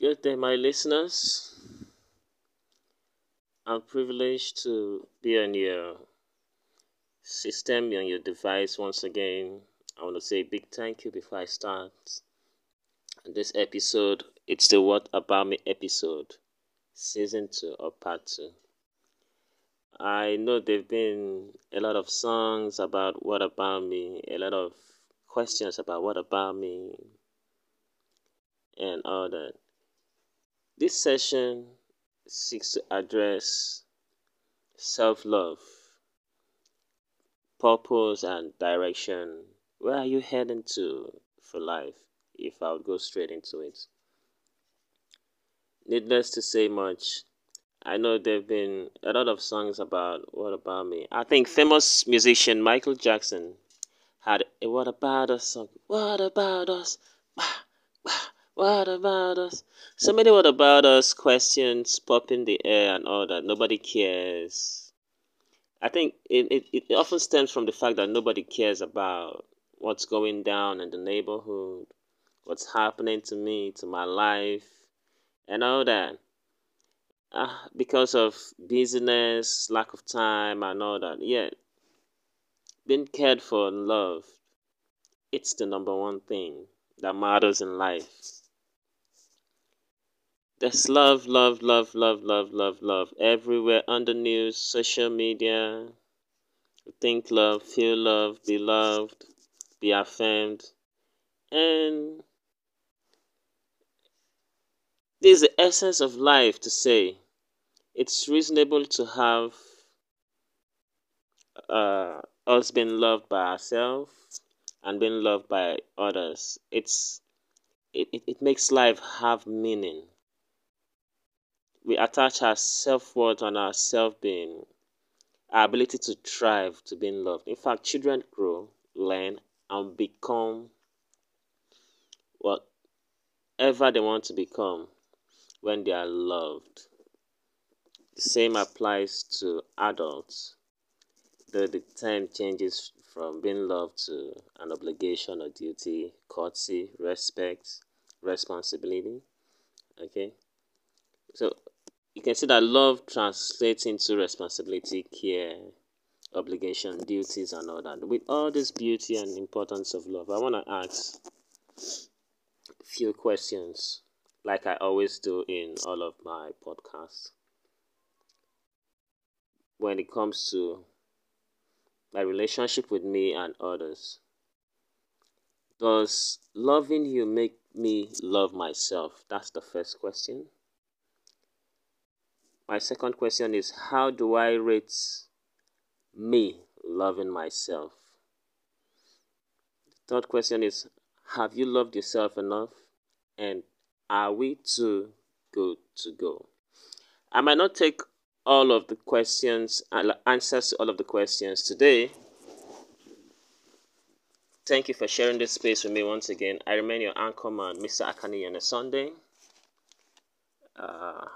Good day, my listeners. I'm privileged to be on your system, on your device once again. I want to say a big thank you before I start. This episode, it's the What About Me episode, season 2 or part 2. I know there have been a lot of songs about what about me, a lot of questions about what about me, and all that. This session seeks to address self love, purpose, and direction. Where are you heading to for life? If I would go straight into it. Needless to say much, I know there have been a lot of songs about What About Me. I think famous musician Michael Jackson had a What About Us song. What About Us? What about us? So many what about us questions pop in the air and all that. Nobody cares. I think it, it, it often stems from the fact that nobody cares about what's going down in the neighborhood, what's happening to me, to my life, and all that. Uh, because of busyness, lack of time, and all that. Yeah, being cared for and loved, it's the number one thing that matters in life. There's love, love, love, love, love, love, love everywhere on the news, social media. Think love, feel love, be loved, be affirmed. And this is the essence of life to say it's reasonable to have uh, us being loved by ourselves and being loved by others. It's it, it, it makes life have meaning we attach our self worth and our self being, our ability to thrive to being loved. In fact, children grow, learn, and become whatever they want to become when they are loved. The same applies to adults, though the term changes from being loved to an obligation or duty, courtesy, respect, responsibility. Okay, so you can see that love translates into responsibility, care, obligation, duties, and all that. With all this beauty and importance of love, I want to ask a few questions, like I always do in all of my podcasts. When it comes to my relationship with me and others, does loving you make me love myself? That's the first question. My second question is How do I rate me loving myself? The third question is Have you loved yourself enough? And are we too good to go? I might not take all of the questions and uh, answers to all of the questions today. Thank you for sharing this space with me once again. I remain your anchor man, Mr. Akani, on a Sunday. Uh,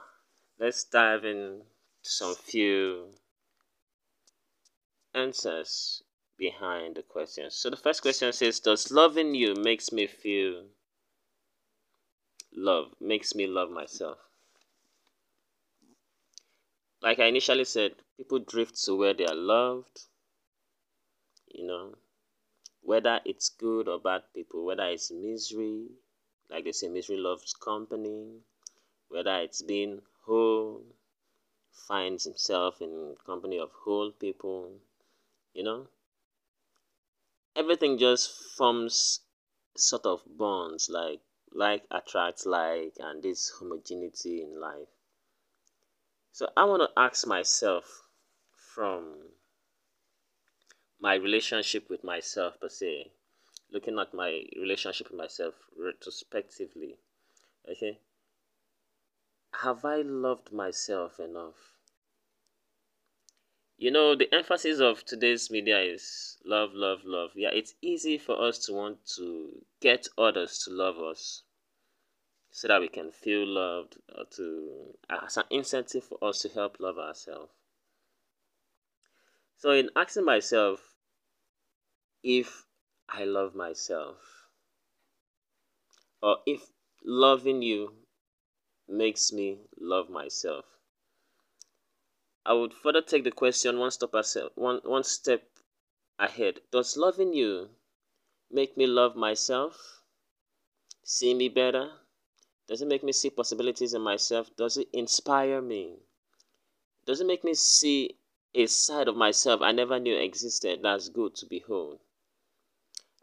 let's dive in to some few answers behind the question. So the first question says, Does loving you makes me feel love, makes me love myself? Like I initially said, people drift to where they are loved. You know, whether it's good or bad people, whether it's misery, like they say, misery loves company, whether it's being who finds himself in company of whole people, you know. Everything just forms sort of bonds like like attracts like and this homogeneity in life. So I want to ask myself from my relationship with myself per se, looking at my relationship with myself retrospectively. Okay, have I loved myself enough? You know, the emphasis of today's media is love, love, love. Yeah, it's easy for us to want to get others to love us so that we can feel loved or to uh, as an incentive for us to help love ourselves. So in asking myself if I love myself or if loving you makes me love myself. I would further take the question one step one, one step ahead. Does loving you make me love myself? See me better? Does it make me see possibilities in myself? Does it inspire me? Does it make me see a side of myself I never knew existed that's good to behold?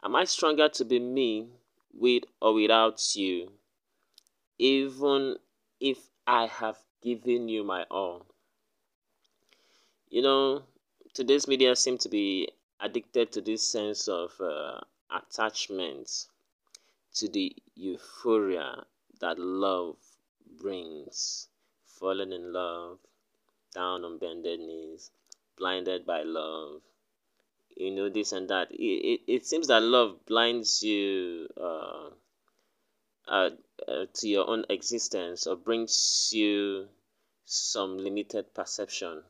Am I stronger to be me with or without you, even if I have given you my all? You know, today's media seem to be addicted to this sense of uh, attachment to the euphoria that love brings. Falling in love, down on bended knees, blinded by love, you know, this and that. It, it, it seems that love blinds you uh, uh, to your own existence or brings you some limited perception,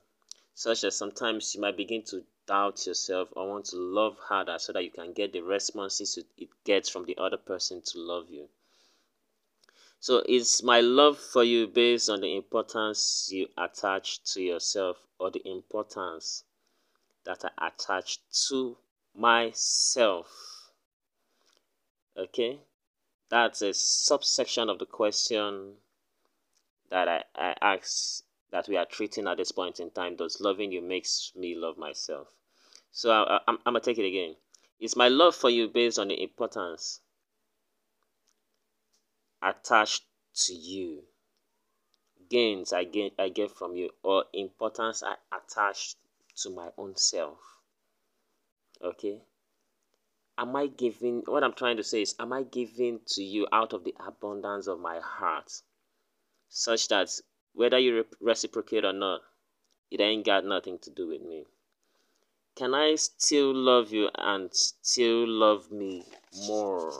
such as sometimes you might begin to doubt yourself or want to love harder so that you can get the responses it gets from the other person to love you. So, is my love for you based on the importance you attach to yourself or the importance that I attach to myself? Okay, that's a subsection of the question that I, I asked that we are treating at this point in time. Does loving you makes me love myself? So I, I'm, I'm gonna take it again. Is my love for you based on the importance attached to you gains I get I get from you or importance I attach to my own self. Okay? Am I giving what I'm trying to say is am I giving to you out of the abundance of my heart such that whether you reciprocate or not it ain't got nothing to do with me. Can I still love you and still love me more?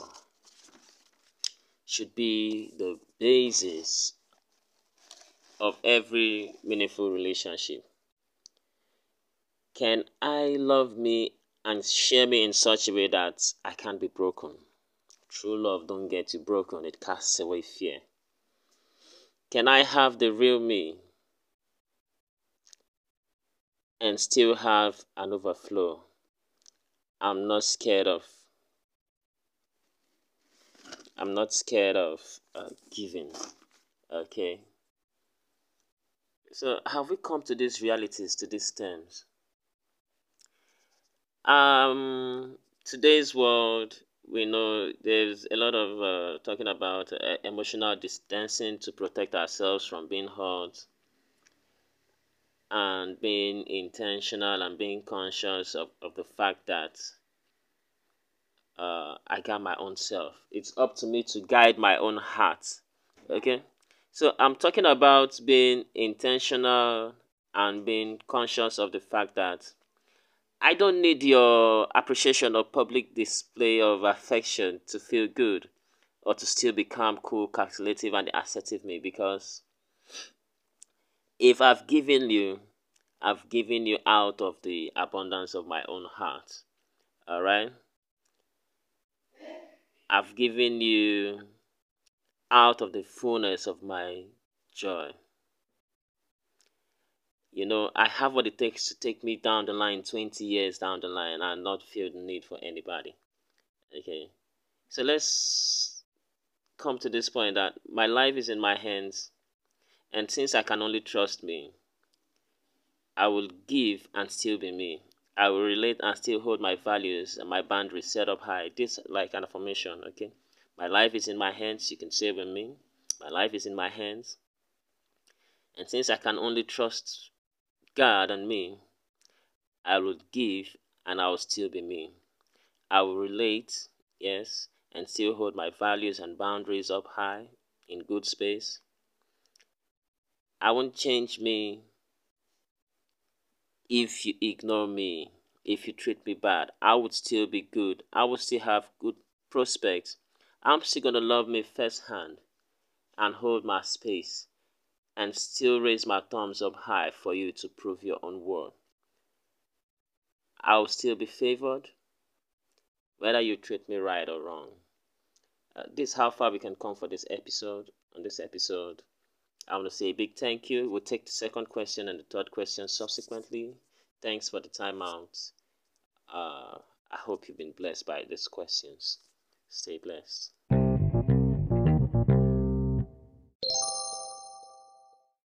should be the basis of every meaningful relationship. Can I love me and share me in such a way that I can't be broken? True love don't get you broken, it casts away fear. Can I have the real me and still have an overflow? I'm not scared of I'm not scared of uh, giving. Okay. So have we come to these realities, to these terms? Um, today's world, we know there's a lot of uh, talking about uh, emotional distancing to protect ourselves from being hurt and being intentional and being conscious of, of the fact that uh, I got my own self. It's up to me to guide my own heart. Okay? So I'm talking about being intentional and being conscious of the fact that I don't need your appreciation or public display of affection to feel good or to still become cool, calculative, and assertive me because if I've given you, I've given you out of the abundance of my own heart. All right? I've given you out of the fullness of my joy. You know, I have what it takes to take me down the line 20 years down the line and not feel the need for anybody. Okay. So let's come to this point that my life is in my hands. And since I can only trust me, I will give and still be me. I will relate and still hold my values and my boundaries set up high. This like an affirmation, okay? My life is in my hands, you can say with me. My life is in my hands. And since I can only trust God and me, I will give and I will still be me. I will relate, yes, and still hold my values and boundaries up high in good space. I won't change me if you ignore me, if you treat me bad, I would still be good. I would still have good prospects. I'm still going to love me firsthand and hold my space and still raise my thumbs up high for you to prove your own worth. I will still be favored whether you treat me right or wrong. Uh, this is how far we can come for this episode. On this episode, I want to say a big thank you. We'll take the second question and the third question subsequently. Thanks for the time out. Uh, I hope you've been blessed by these questions. Stay blessed.